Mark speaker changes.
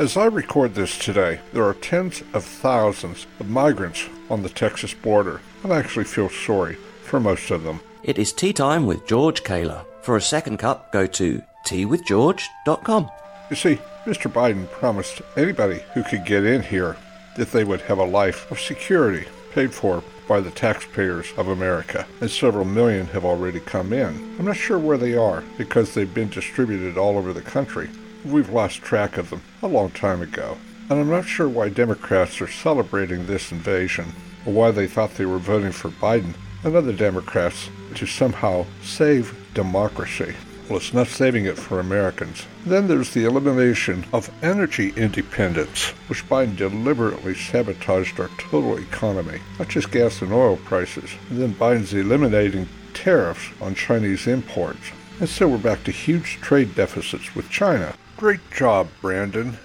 Speaker 1: As I record this today, there are tens of thousands of migrants on the Texas border. And I actually feel sorry for most of them.
Speaker 2: It is tea time with George Kaler. For a second cup, go to teawithgeorge.com.
Speaker 1: You see, Mr. Biden promised anybody who could get in here that they would have a life of security paid for by the taxpayers of America, and several million have already come in. I'm not sure where they are because they've been distributed all over the country. We've lost track of them a long time ago. And I'm not sure why Democrats are celebrating this invasion, or why they thought they were voting for Biden and other Democrats to somehow save democracy. Well, it's not saving it for Americans. Then there's the elimination of energy independence, which Biden deliberately sabotaged our total economy, not just gas and oil prices. And then Biden's eliminating tariffs on Chinese imports. And so we're back to huge trade deficits with China. Great job, Brandon.